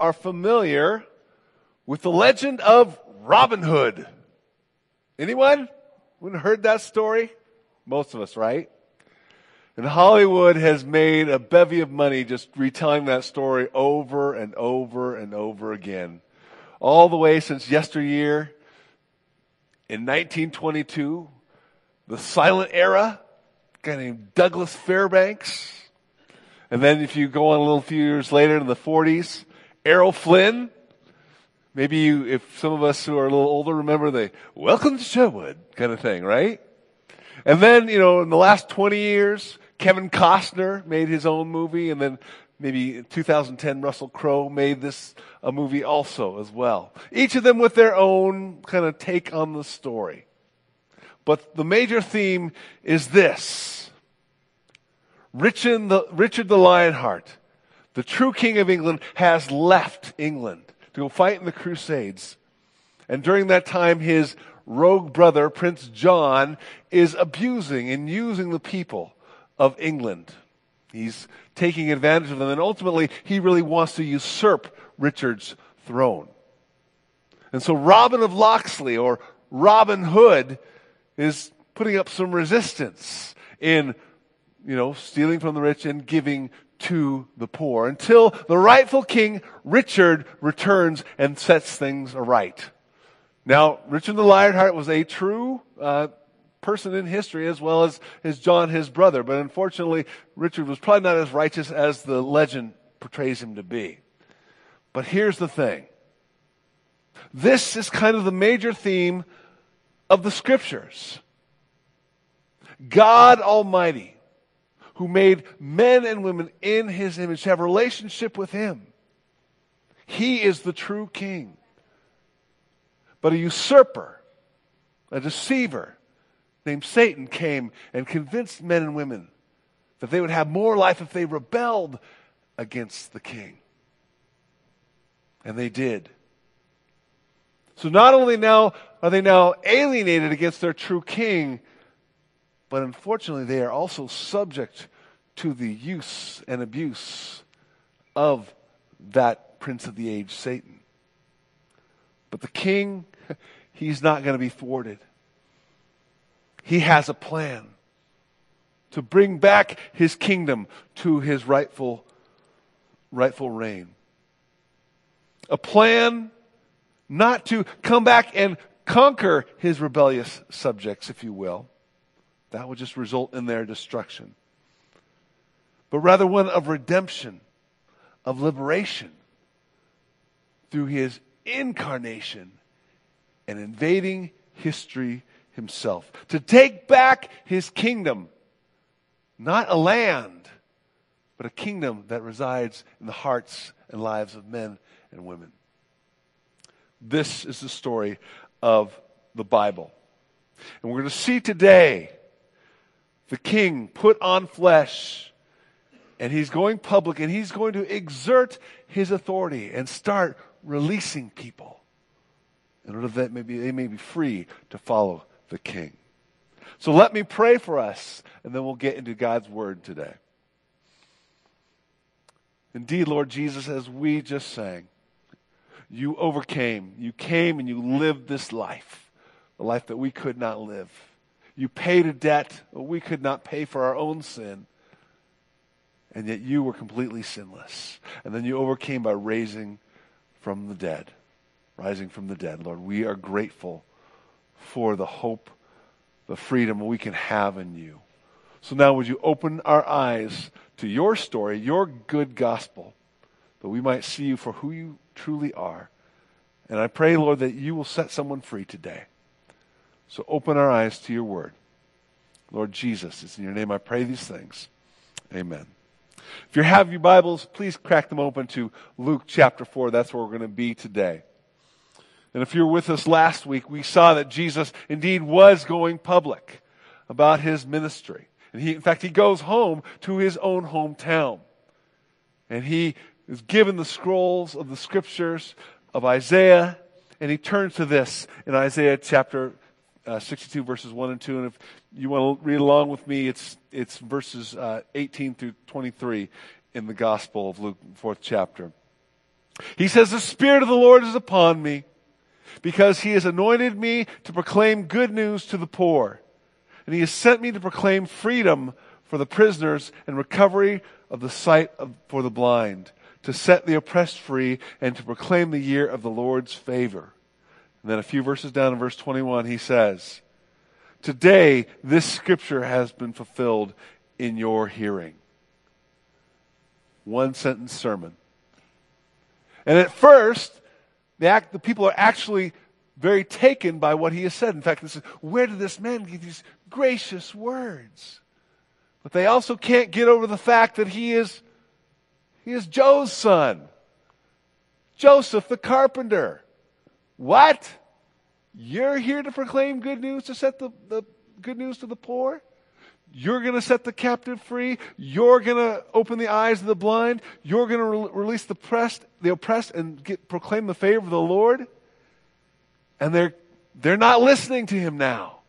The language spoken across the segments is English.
are familiar with the legend of Robin Hood. Anyone? Wouldn't heard that story? Most of us, right? And Hollywood has made a bevy of money just retelling that story over and over and over again. All the way since yesteryear in 1922, the silent era, a guy named Douglas Fairbanks. And then if you go on a little few years later in the 40s, Errol Flynn. Maybe you, if some of us who are a little older remember the welcome to Sherwood kind of thing, right? And then, you know, in the last 20 years, Kevin Costner made his own movie and then maybe in 2010 Russell Crowe made this a movie also as well. Each of them with their own kind of take on the story. But the major theme is this. Richard the, Richard the Lionheart, the true king of England, has left England to go fight in the Crusades. And during that time, his rogue brother, Prince John, is abusing and using the people of England. He's taking advantage of them, and ultimately, he really wants to usurp Richard's throne. And so, Robin of Locksley, or Robin Hood, is putting up some resistance in, you know, stealing from the rich and giving to the poor until the rightful king, Richard, returns and sets things aright. Now, Richard the Lionheart was a true uh, person in history as well as, as John, his brother. But unfortunately, Richard was probably not as righteous as the legend portrays him to be. But here's the thing this is kind of the major theme of the scriptures. God Almighty, who made men and women in his image to have a relationship with him. He is the true king. But a usurper, a deceiver, named Satan came and convinced men and women that they would have more life if they rebelled against the king. And they did. So not only now are they now alienated against their true king, but unfortunately they are also subject to the use and abuse of that prince of the age, Satan. But the king, he's not going to be thwarted. He has a plan to bring back his kingdom to his rightful, rightful reign. A plan not to come back and conquer his rebellious subjects, if you will. That would just result in their destruction. But rather one of redemption, of liberation through his incarnation and invading history himself, to take back his kingdom, not a land, but a kingdom that resides in the hearts and lives of men and women. This is the story of the Bible. And we're going to see today the king put on flesh and he's going public and he's going to exert his authority and start releasing people in order that maybe they may be free to follow the King. So let me pray for us, and then we'll get into God's Word today. Indeed, Lord Jesus, as we just sang, you overcame. You came and you lived this life, the life that we could not live. You paid a debt we could not pay for our own sin, and yet you were completely sinless. And then you overcame by raising from the dead, rising from the dead. Lord, we are grateful for the hope, the freedom we can have in you. So now, would you open our eyes to your story, your good gospel, that we might see you for who you truly are? And I pray, Lord, that you will set someone free today. So open our eyes to your word. Lord Jesus, it's in your name I pray these things. Amen. If you have your Bibles, please crack them open to Luke chapter 4. That's where we're going to be today. And if you were with us last week, we saw that Jesus indeed was going public about his ministry. And he, in fact, he goes home to his own hometown. And he is given the scrolls of the scriptures of Isaiah, and he turns to this in Isaiah chapter uh, 62, verses 1 and 2. And if you want to read along with me, it's, it's verses uh, 18 through 23 in the Gospel of Luke, fourth chapter. He says, The Spirit of the Lord is upon me because he has anointed me to proclaim good news to the poor. And he has sent me to proclaim freedom for the prisoners and recovery of the sight of, for the blind, to set the oppressed free, and to proclaim the year of the Lord's favor. And then a few verses down in verse 21, he says, Today this scripture has been fulfilled in your hearing. One sentence sermon. And at first, the, act, the people are actually very taken by what he has said. In fact, this is, where did this man get these gracious words? But they also can't get over the fact that he is, he is Joe's son. Joseph the carpenter. What? You're here to proclaim good news, to set the, the good news to the poor? You're going to set the captive free. You're going to open the eyes of the blind. You're going to re- release the oppressed, the oppressed and get, proclaim the favor of the Lord. And they're, they're not listening to him now.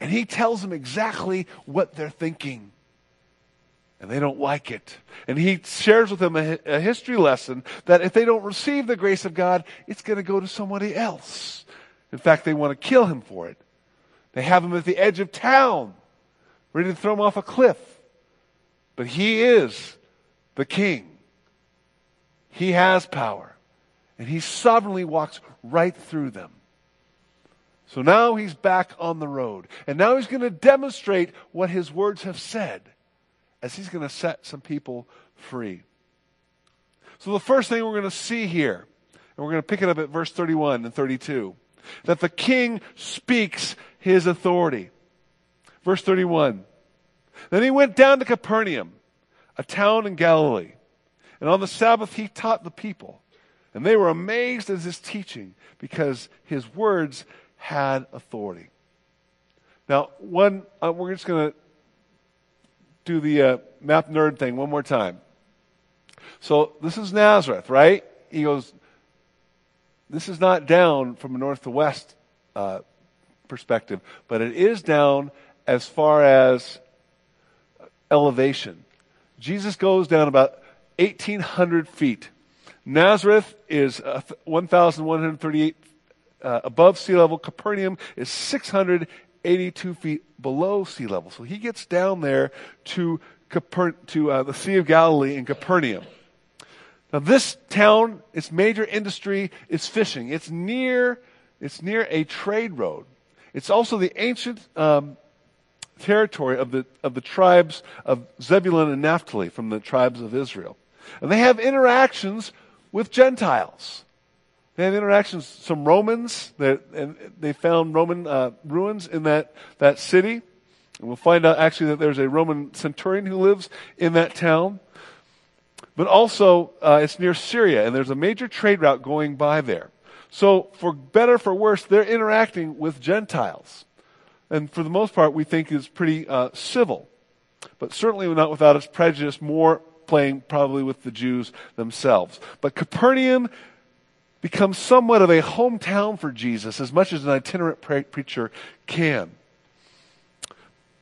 And he tells them exactly what they're thinking. And they don't like it. And he shares with them a, a history lesson that if they don't receive the grace of God, it's going to go to somebody else. In fact, they want to kill him for it. They have him at the edge of town ready to throw him off a cliff. But he is the king. He has power. And he sovereignly walks right through them. So now he's back on the road. And now he's going to demonstrate what his words have said as he's going to set some people free. So the first thing we're going to see here, and we're going to pick it up at verse 31 and 32, that the king speaks his authority. Verse 31. Then he went down to Capernaum, a town in Galilee. And on the Sabbath he taught the people. And they were amazed at his teaching because his words had authority. Now, one, uh, we're just going to do the uh, map nerd thing one more time. So this is Nazareth, right? He goes, this is not down from a north to west uh, perspective, but it is down as far as elevation. Jesus goes down about 1,800 feet. Nazareth is uh, 1,138 uh, above sea level. Capernaum is 682 feet below sea level. So he gets down there to, Caper- to uh, the Sea of Galilee in Capernaum. Now this town, its major industry is fishing. It's near, it's near a trade road. It's also the ancient um, territory of the, of the tribes of Zebulun and Naphtali from the tribes of Israel. And they have interactions with Gentiles. They have interactions, some Romans, that, and they found Roman uh, ruins in that, that city. And we'll find out actually that there's a Roman centurion who lives in that town. But also, uh, it's near Syria, and there's a major trade route going by there. So, for better, for worse, they're interacting with Gentiles. And for the most part, we think is pretty uh, civil. But certainly not without its prejudice, more playing probably with the Jews themselves. But Capernaum becomes somewhat of a hometown for Jesus, as much as an itinerant pre- preacher can.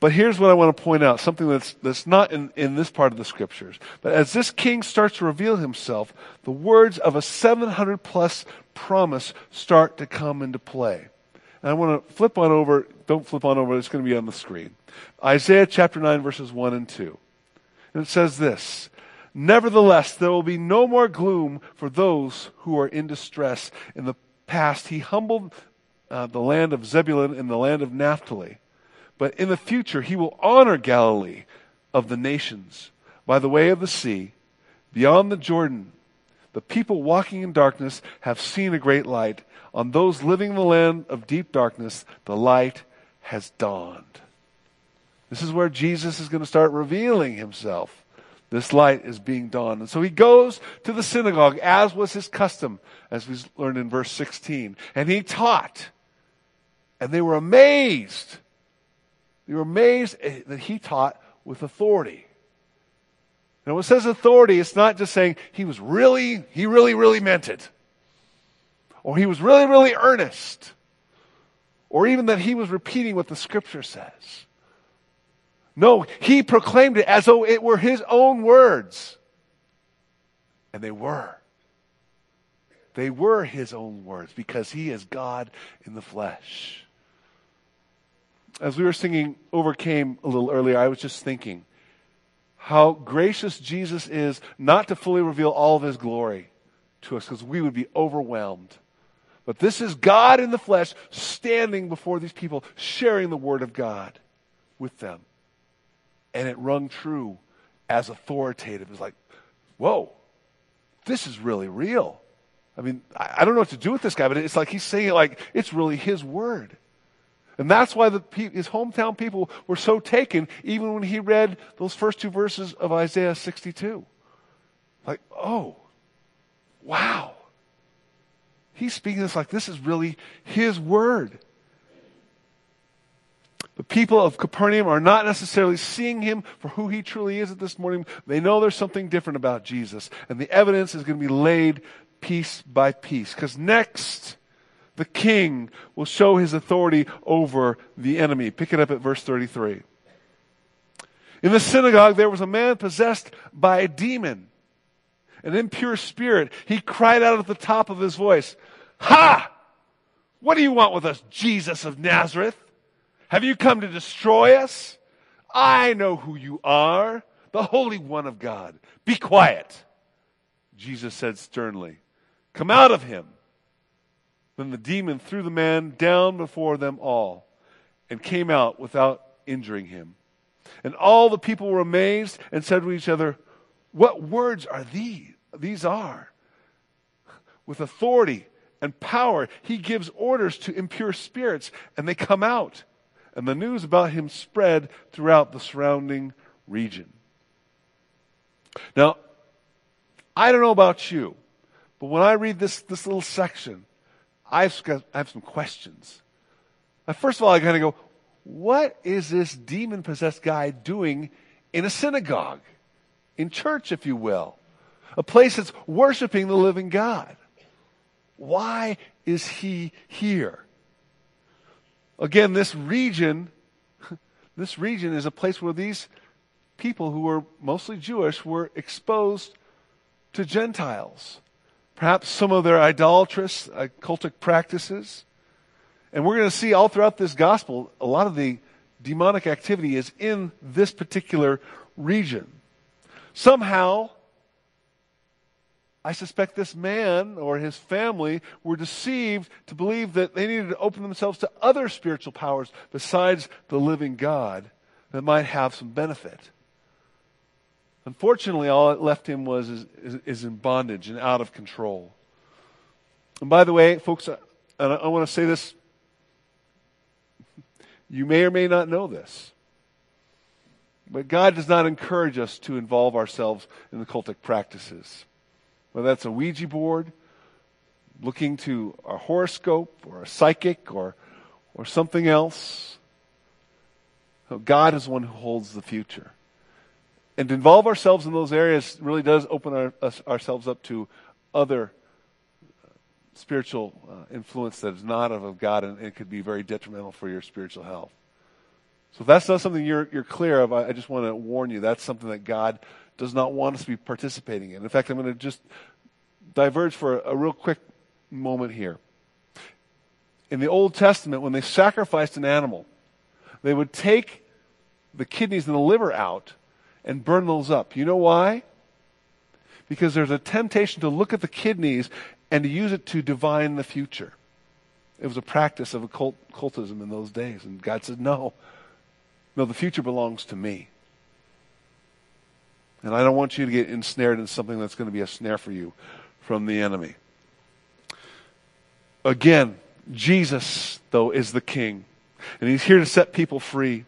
But here's what I want to point out something that's, that's not in, in this part of the scriptures. But as this king starts to reveal himself, the words of a 700 plus promise start to come into play. And I want to flip on over, don't flip on over, it's going to be on the screen. Isaiah chapter 9, verses 1 and 2. And it says this Nevertheless, there will be no more gloom for those who are in distress. In the past, he humbled uh, the land of Zebulun and the land of Naphtali. But in the future, he will honor Galilee of the nations by the way of the sea, beyond the Jordan the people walking in darkness have seen a great light. On those living in the land of deep darkness, the light has dawned. This is where Jesus is going to start revealing himself. This light is being dawned. And so he goes to the synagogue, as was his custom, as we learned in verse 16. And he taught. And they were amazed. They were amazed that he taught with authority. And when it says authority, it's not just saying he was really, he really, really meant it. Or he was really, really earnest. Or even that he was repeating what the scripture says. No, he proclaimed it as though it were his own words. And they were. They were his own words because he is God in the flesh. As we were singing Overcame a little earlier, I was just thinking how gracious Jesus is not to fully reveal all of his glory to us because we would be overwhelmed. But this is God in the flesh standing before these people, sharing the word of God with them. And it rung true as authoritative. It's like, whoa, this is really real. I mean, I, I don't know what to do with this guy, but it's like he's saying it like it's really his word. And that's why the, his hometown people were so taken, even when he read those first two verses of Isaiah 62. Like, oh, wow. He's speaking this like this is really his word. The people of Capernaum are not necessarily seeing him for who he truly is at this morning. They know there's something different about Jesus. And the evidence is going to be laid piece by piece. Because next, the king will show his authority over the enemy. Pick it up at verse 33. In the synagogue, there was a man possessed by a demon, an impure spirit. He cried out at the top of his voice, Ha! What do you want with us, Jesus of Nazareth? Have you come to destroy us? I know who you are, the Holy One of God. Be quiet. Jesus said sternly, Come out of him. Then the demon threw the man down before them all and came out without injuring him. And all the people were amazed and said to each other, What words are these? These are. With authority and power, he gives orders to impure spirits, and they come out and the news about him spread throughout the surrounding region. Now, I don't know about you, but when I read this, this little section, I've got, I have some questions. Now, first of all, I kind of go, what is this demon possessed guy doing in a synagogue? In church, if you will. A place that's worshiping the living God. Why is he here? Again, this region, this region is a place where these people who were mostly Jewish were exposed to Gentiles. Perhaps some of their idolatrous, uh, cultic practices. And we're going to see all throughout this gospel, a lot of the demonic activity is in this particular region. Somehow, I suspect this man or his family were deceived to believe that they needed to open themselves to other spiritual powers besides the living God that might have some benefit. Unfortunately, all it left him was is, is, is in bondage and out of control. And by the way, folks, I, I want to say this. You may or may not know this. But God does not encourage us to involve ourselves in the cultic practices whether that's a Ouija board, looking to a horoscope or a psychic or, or something else. God is one who holds the future. And to involve ourselves in those areas really does open our, us, ourselves up to other uh, spiritual uh, influence that is not of God and it could be very detrimental for your spiritual health. So if that's not something you're, you're clear of, I, I just want to warn you that's something that God does not want us to be participating in. In fact, I'm going to just diverge for a, real quick moment here. In the Old Testament, when they sacrificed an animal, they would take the kidneys and the liver out and burn those up. You know why? Because there's a temptation to look at the kidneys and to use it to divine the future. It was a practice of occult, occultism in those days. And God said, no, no, the future belongs to me. And I don't want you to get ensnared in something that's going to be a snare for you from the enemy. Again, Jesus, though, is the king. And he's here to set people free.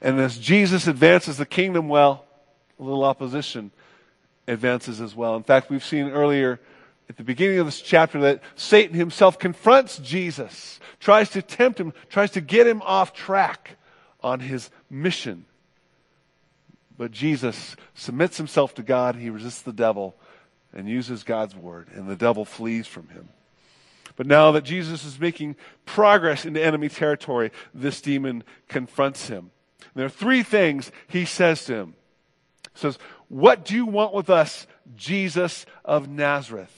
And as Jesus advances the kingdom well, a little opposition advances as well. In fact, we've seen earlier at the beginning of this chapter that Satan himself confronts Jesus, tries to tempt him, tries to get him off track on his mission but Jesus submits himself to God. He resists the devil and uses God's word, and the devil flees from him. But now that Jesus is making progress into enemy territory, this demon confronts him. And there are three things he says to him. He says, What do you want with us, Jesus of Nazareth?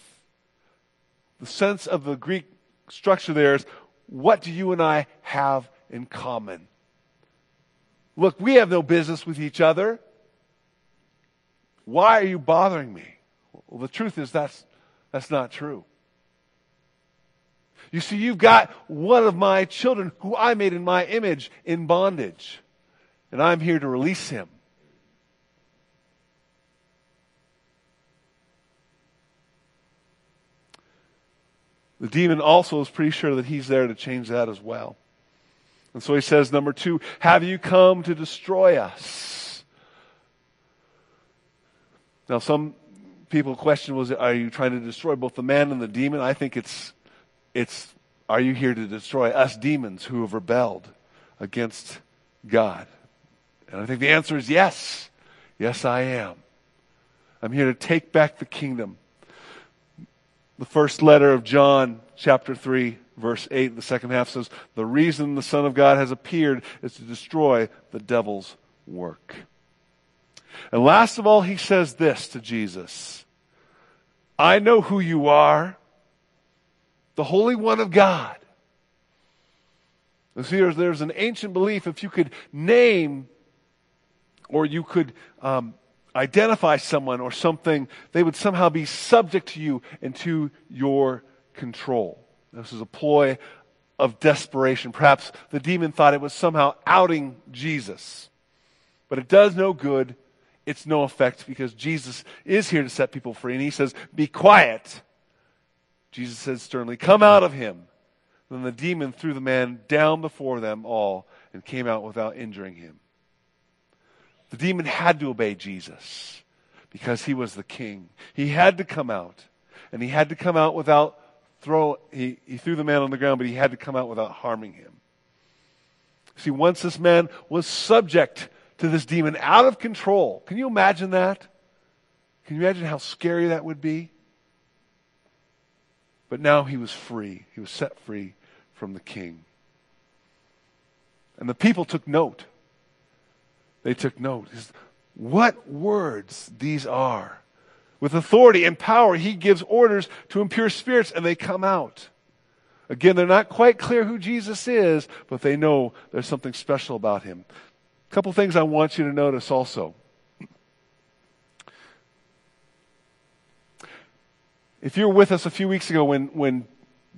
the sense of the Greek structure there is what do you and I have in common? Look, we have no business with each other. Why are you bothering me? Well, the truth is that's, that's not true. You see, you've got one of my children who I made in my image in bondage, and I'm here to release him. The demon also is pretty sure that he's there to change that as well. And so he says, number two, have you come to destroy us? Now, some people question was, are you trying to destroy both the man and the demon? I think it's, it's, are you here to destroy us demons who have rebelled against God? And I think the answer is yes. Yes, I am. I'm here to take back the kingdom. The first letter of John, chapter 3, verse 8, the second half says, The reason the Son of God has appeared is to destroy the devil's work. And last of all, he says this to Jesus I know who you are, the Holy One of God. See, there's, there's an ancient belief if you could name or you could um, identify someone or something, they would somehow be subject to you and to your control. This is a ploy of desperation. Perhaps the demon thought it was somehow outing Jesus. But it does no good. It's no effect because Jesus is here to set people free. And he says, Be quiet. Jesus said sternly, Come out of him. Then the demon threw the man down before them all and came out without injuring him. The demon had to obey Jesus because he was the king. He had to come out. And he had to come out without throw he, he threw the man on the ground, but he had to come out without harming him. See, once this man was subject to this demon out of control. Can you imagine that? Can you imagine how scary that would be? But now he was free. He was set free from the king. And the people took note they took note. What words these are. With authority and power, he gives orders to impure spirits and they come out. Again, they're not quite clear who Jesus is, but they know there's something special about him. A couple things I want you to notice also. If you were with us a few weeks ago when, when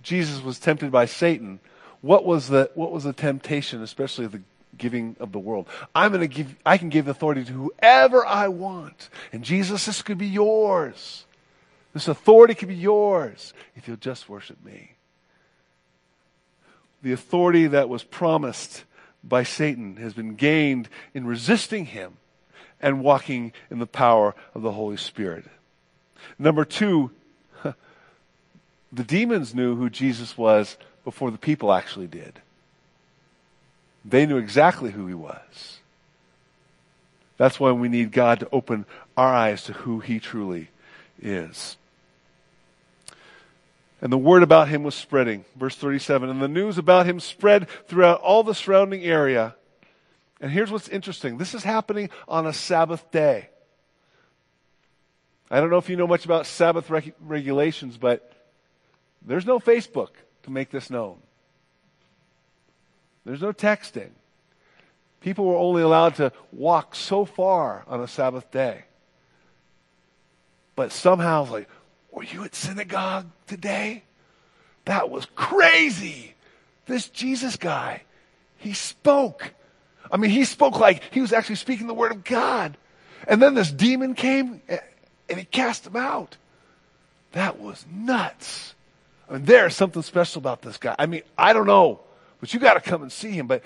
Jesus was tempted by Satan, what was the, what was the temptation, especially the giving of the world. I'm going to give, I can give authority to whoever I want. And Jesus, this could be yours. This authority could be yours if you'll just worship me. The authority that was promised by Satan has been gained in resisting him and walking in the power of the Holy Spirit. Number two, the demons knew who Jesus was before the people actually did. They knew exactly who he was. That's why we need God to open our eyes to who he truly is. And the word about him was spreading. Verse 37. And the news about him spread throughout all the surrounding area. And here's what's interesting this is happening on a Sabbath day. I don't know if you know much about Sabbath reg- regulations, but there's no Facebook to make this known. There's no texting. People were only allowed to walk so far on a Sabbath day. But somehow, like, were you at synagogue today? That was crazy. This Jesus guy, he spoke. I mean, he spoke like he was actually speaking the word of God. And then this demon came eh, and he cast him out. That was nuts. I mean, there's something special about this guy. I mean, I don't know but you got to come and see him. But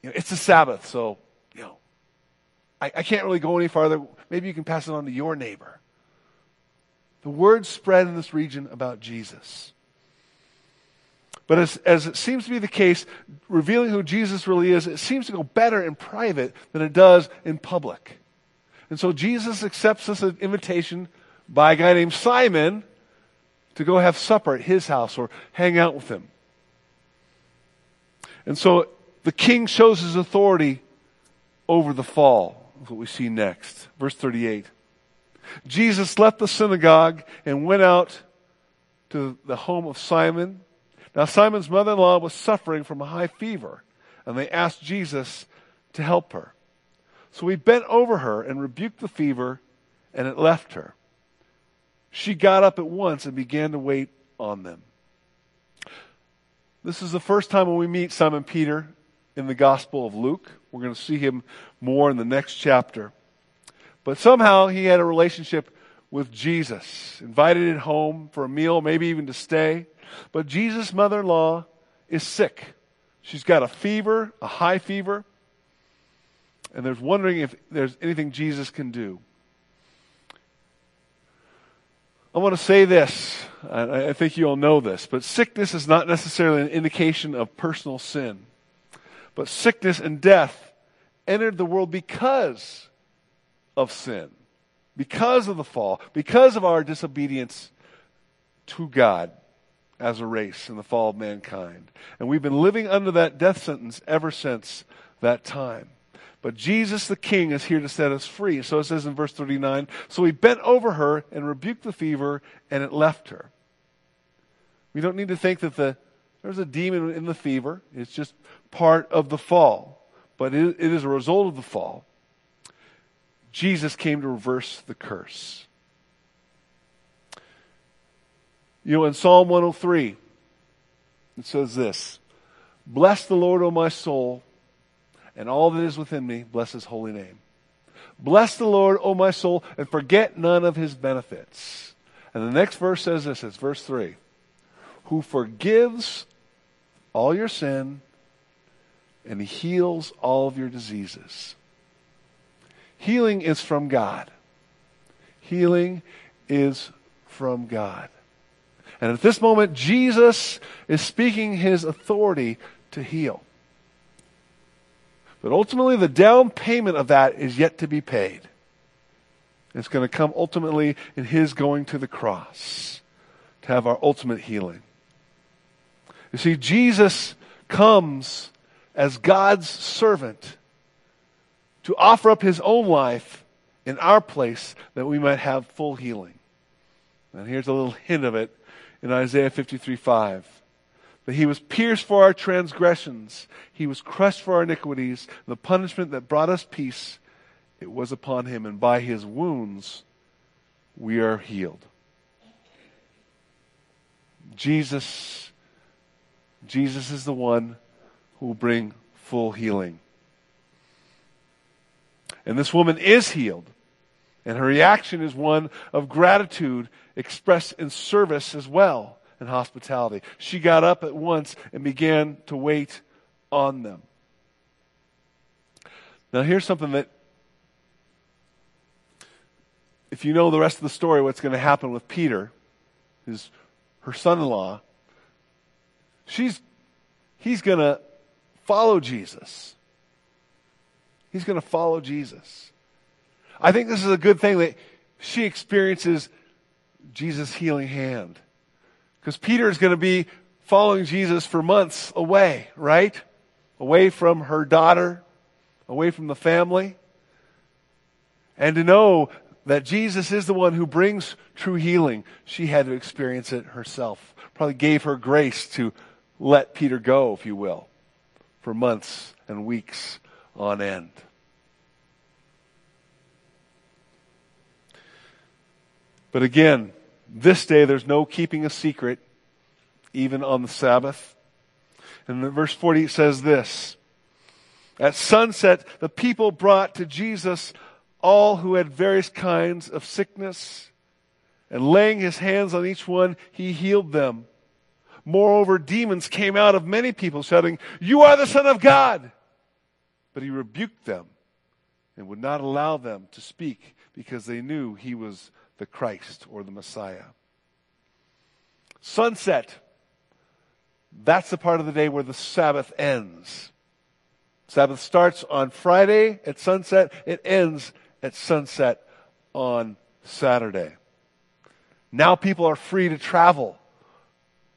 you know, it's the Sabbath, so you know, I, I can't really go any farther. Maybe you can pass it on to your neighbor. The word spread in this region about Jesus. But as, as it seems to be the case, revealing who Jesus really is, it seems to go better in private than it does in public. And so Jesus accepts this invitation by a guy named Simon to go have supper at his house or hang out with him. And so the king shows his authority over the fall. What we see next. Verse 38. Jesus left the synagogue and went out to the home of Simon. Now, Simon's mother in law was suffering from a high fever, and they asked Jesus to help her. So he bent over her and rebuked the fever, and it left her. She got up at once and began to wait on them. This is the first time when we meet Simon Peter in the Gospel of Luke. We're going to see him more in the next chapter. But somehow he had a relationship with Jesus, invited him home for a meal, maybe even to stay. But Jesus' mother in law is sick. She's got a fever, a high fever, and there's wondering if there's anything Jesus can do. I want to say this. I, think you all know this, but sickness is not necessarily an indication of personal sin. But sickness and death entered the world because of sin, because of the fall, because of our disobedience to God as a race in the fall of mankind. And we've been living under that death sentence ever since that time. But Jesus the King is here to set us free. So it says in verse 39 So he bent over her and rebuked the fever, and it left her. We don't need to think that the, there's a demon in the fever. It's just part of the fall. But it, it is a result of the fall. Jesus came to reverse the curse. You know, in Psalm 103, it says this Bless the Lord, O my soul and all that is within me, bless his holy name. Bless the Lord, O my soul, and forget none of his benefits. And the next verse says this it's verse 3 Who forgives all your sin and heals all of your diseases. Healing is from God. Healing is from God. And at this moment, Jesus is speaking his authority to heal. But ultimately, the down payment of that is yet to be paid. It's going to come ultimately in His going to the cross to have our ultimate healing. You see, Jesus comes as God's servant to offer up His own life in our place that we might have full healing. And here's a little hint of it in Isaiah 53 5. That he was pierced for our transgressions, he was crushed for our iniquities. The punishment that brought us peace, it was upon him, and by his wounds we are healed. Jesus, Jesus is the one who will bring full healing. And this woman is healed. And her reaction is one of gratitude expressed in service as well and hospitality. She got up at once and began to wait on them. Now, here's something that, if you know the rest of the story, what's going to happen with Peter, his, her son in law, she's, he's going to follow Jesus. He's going to follow Jesus. I think this is a good thing that she experiences Jesus' healing hand. Because Peter is going to be following Jesus for months away, right? Away from her daughter, away from the family. And to know that Jesus is the one who brings true healing, she had to experience it herself. Probably gave her grace to let Peter go, if you will, for months and weeks on end. But again, this day there's no keeping a secret, even on the Sabbath. And verse 40 it says this At sunset, the people brought to Jesus all who had various kinds of sickness, and laying his hands on each one, he healed them. Moreover, demons came out of many people, shouting, You are the Son of God! But he rebuked them and would not allow them to speak because they knew he was the Christ or the Messiah. Sunset. That's the part of the day where the Sabbath ends. Sabbath starts on Friday at sunset, it ends at sunset on Saturday. Now people are free to travel.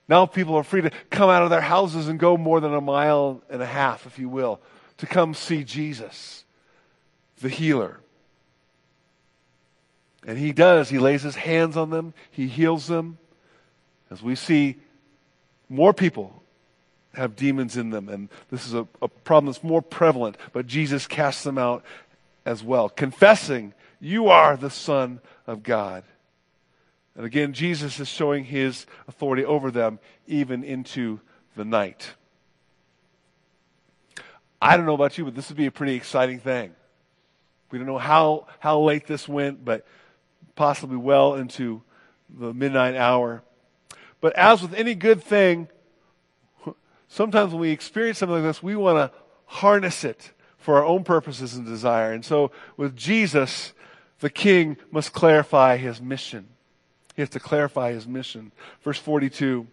Now people are free to come out of their houses and go more than a mile and a half, if you will, to come see Jesus, the healer. And he does. He lays his hands on them, he heals them. As we see more people have demons in them, and this is a, a problem that's more prevalent, but Jesus casts them out as well, confessing, You are the Son of God. And again, Jesus is showing his authority over them even into the night. I don't know about you, but this would be a pretty exciting thing. We don't know how, how late this went, but possibly well into the midnight hour. But as with any good thing, sometimes when we experience something like this, we want to harness it for our own purposes and desire. And so with Jesus, the king must clarify his mission. He has to clarify his mission. Verse 42.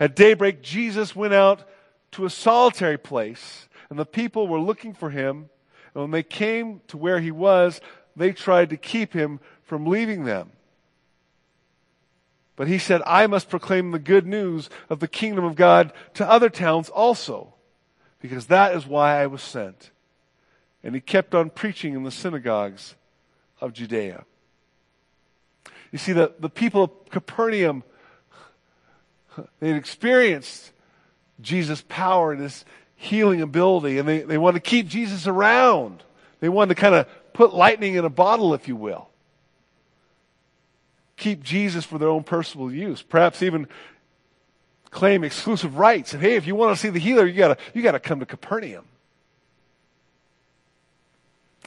At daybreak, Jesus went out to a solitary place, and the people were looking for him. And when they came to where he was, they tried to keep him from leaving them. But he said, I must proclaim the good news of the kingdom of God to other towns also, because that is why I was sent. And he kept on preaching in the synagogues of Judea. You see, the, the people of Capernaum, they had experienced Jesus' power and his healing ability, and they, they wanted to keep Jesus around. They wanted to kind of put lightning in a bottle, if you will. Keep Jesus for their own personal use. Perhaps even claim exclusive rights. And hey, if you want to see the healer, you gotta, you gotta come to Capernaum.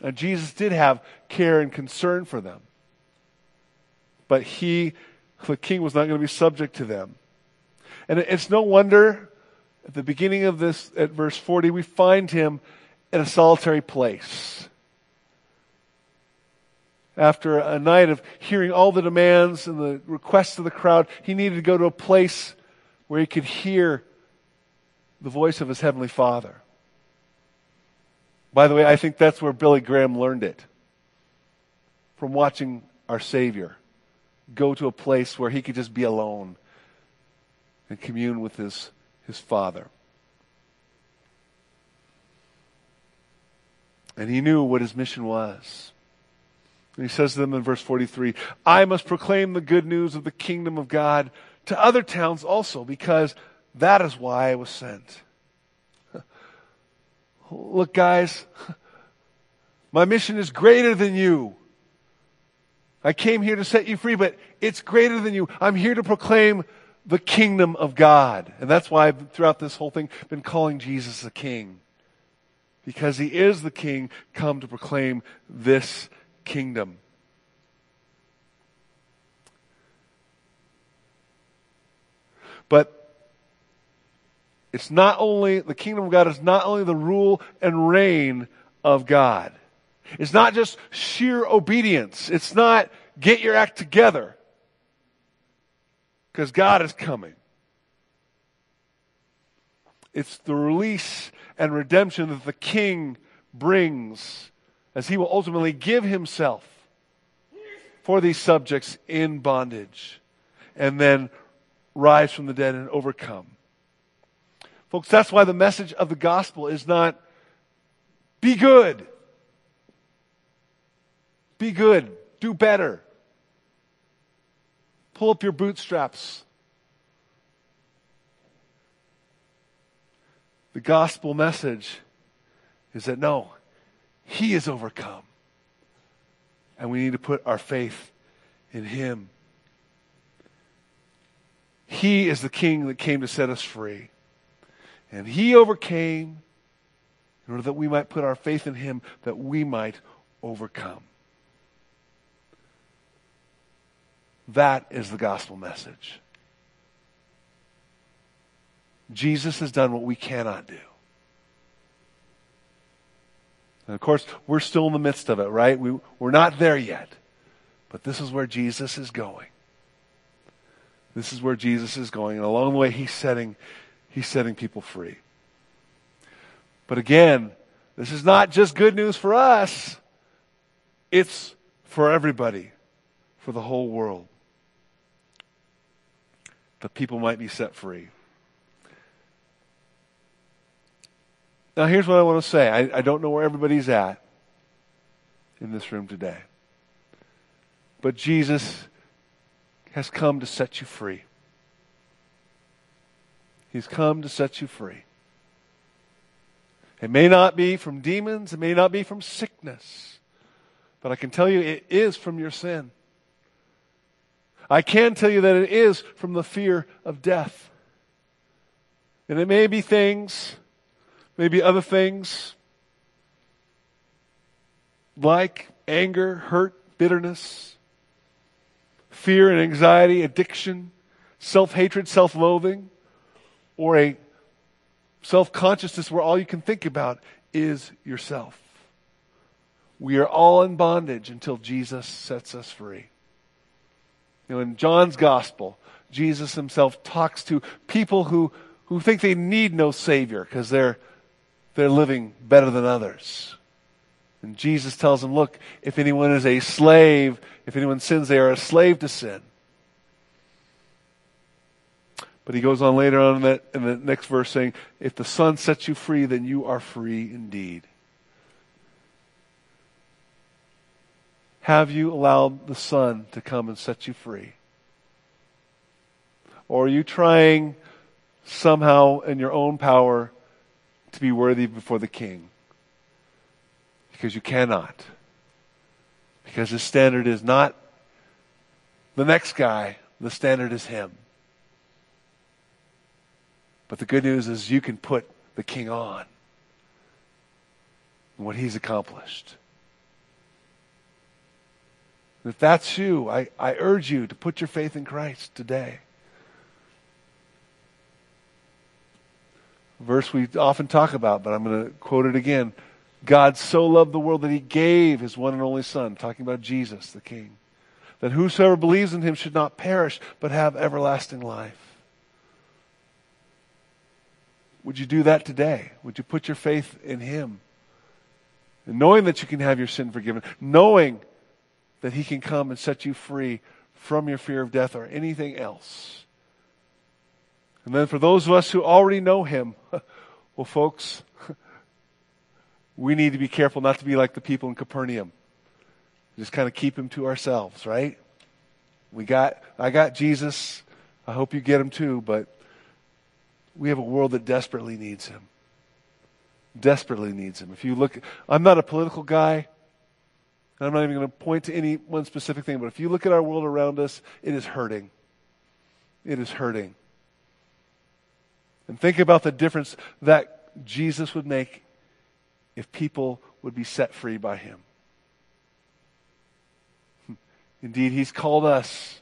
And Jesus did have care and concern for them. But he, the king, was not going to be subject to them. And it's no wonder at the beginning of this, at verse 40, we find him in a solitary place. After a night of hearing all the demands and the requests of the crowd, he needed to go to a place where he could hear the voice of his heavenly father. By the way, I think that's where Billy Graham learned it from watching our Savior go to a place where he could just be alone and commune with his, his Father. And he knew what his mission was. And he says to them in verse 43 I must proclaim the good news of the kingdom of God to other towns also, because that is why I was sent. Look, guys, my mission is greater than you. I came here to set you free, but it's greater than you. I'm here to proclaim the kingdom of God. And that's why I've, throughout this whole thing, been calling Jesus the king. Because he is the king come to proclaim this kingdom. But it's not only, the kingdom of God is not only the rule and reign of God. It's not just sheer obedience. It's not get your act together. Because God is coming. It's the release and redemption that the king brings as he will ultimately give himself for these subjects in bondage and then rise from the dead and overcome. Folks, that's why the message of the gospel is not be good. Be good. Do better. Pull up your bootstraps. The gospel message is that no, He is overcome. And we need to put our faith in Him. He is the King that came to set us free. And he overcame in order that we might put our faith in him, that we might overcome. That is the gospel message. Jesus has done what we cannot do. And of course, we're still in the midst of it, right? We, we're not there yet. But this is where Jesus is going. This is where Jesus is going. And along the way, he's setting He's setting people free. But again, this is not just good news for us, it's for everybody, for the whole world. That people might be set free. Now, here's what I want to say I, I don't know where everybody's at in this room today. But Jesus has come to set you free. He's come to set you free. It may not be from demons, it may not be from sickness, but I can tell you it is from your sin. I can tell you that it is from the fear of death. And it may be things, maybe other things, like anger, hurt, bitterness, fear and anxiety, addiction, self hatred, self loathing, or a self consciousness where all you can think about is yourself. We are all in bondage until Jesus sets us free. You know, in John's gospel, Jesus himself talks to people who, who think they need no savior because they're, they're living better than others. And Jesus tells them, look, if anyone is a slave, if anyone sins, they are a slave to sin. But he goes on later on in, that, in the next verse saying, if the Son sets you free, then you are free indeed. Have you allowed the Son to come and set you free? Or are you trying somehow in your own power to be worthy before the King? Because you cannot. Because the standard is not the next guy, the standard is Him. But the good news is you can put the King on and what He's accomplished. If that's you, I, I urge you to put your faith in Christ today. Verse we often talk about, but I'm going to quote it again. God so loved the world that he gave his one and only Son, talking about Jesus, the King, that whosoever believes in him should not perish, but have everlasting life. Would you do that today? Would you put your faith in him? And knowing that you can have your sin forgiven, knowing that He can come and set you free from your fear of death or anything else. And then for those of us who already know Him, well, folks, we need to be careful not to be like the people in Capernaum. Just kind of keep Him to ourselves, right? We got, I got Jesus. I hope you get Him too, but we have a world that desperately needs Him. Desperately needs Him. If you look, I'm not a political guy. I'm not even going to point to any one specific thing, but if you look at our world around us, it is hurting. It is hurting. And think about the difference that Jesus would make if people would be set free by him. Indeed, he's called us,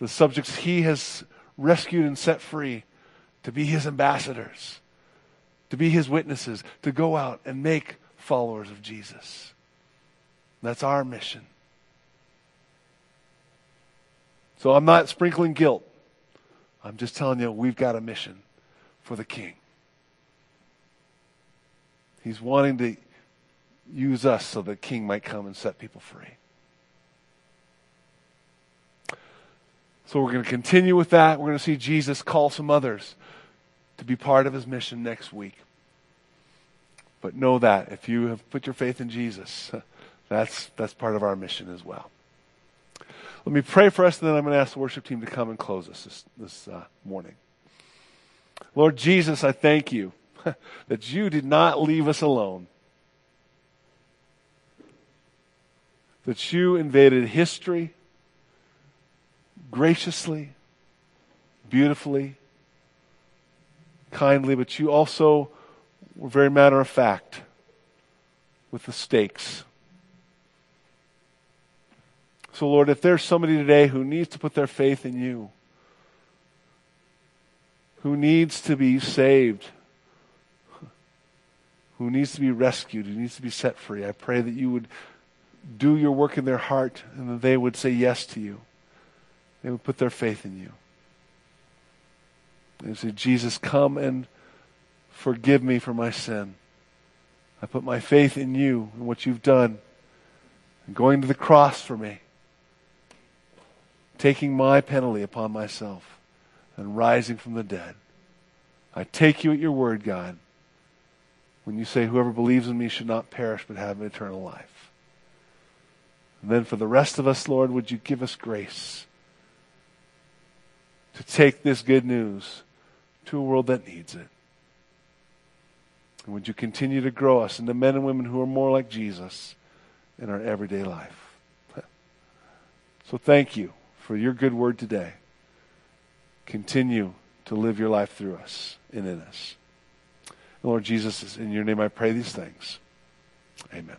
the subjects he has rescued and set free, to be his ambassadors, to be his witnesses, to go out and make followers of Jesus. That's our mission. So I'm not sprinkling guilt. I'm just telling you, we've got a mission for the King. He's wanting to use us so the King might come and set people free. So we're going to continue with that. We're going to see Jesus call some others to be part of his mission next week. But know that if you have put your faith in Jesus, That's, that's part of our mission as well. Let me pray for us, and then I'm going to ask the worship team to come and close us this, this uh, morning. Lord Jesus, I thank you that you did not leave us alone, that you invaded history graciously, beautifully, kindly, but you also were very matter of fact with the stakes. So, Lord, if there's somebody today who needs to put their faith in you, who needs to be saved, who needs to be rescued, who needs to be set free, I pray that you would do your work in their heart and that they would say yes to you. They would put their faith in you. They would say, Jesus, come and forgive me for my sin. I put my faith in you and what you've done and going to the cross for me taking my penalty upon myself and rising from the dead. I take you at your word, God, when you say, Whoever believes in me should not perish but have eternal life. And then for the rest of us, Lord, would you give us grace to take this good news to a world that needs it. And would you continue to grow us into men and women who are more like Jesus in our everyday life? So thank you for your good word today. Continue to live your life through us and in us. Lord Jesus, in your name I pray these things. Amen.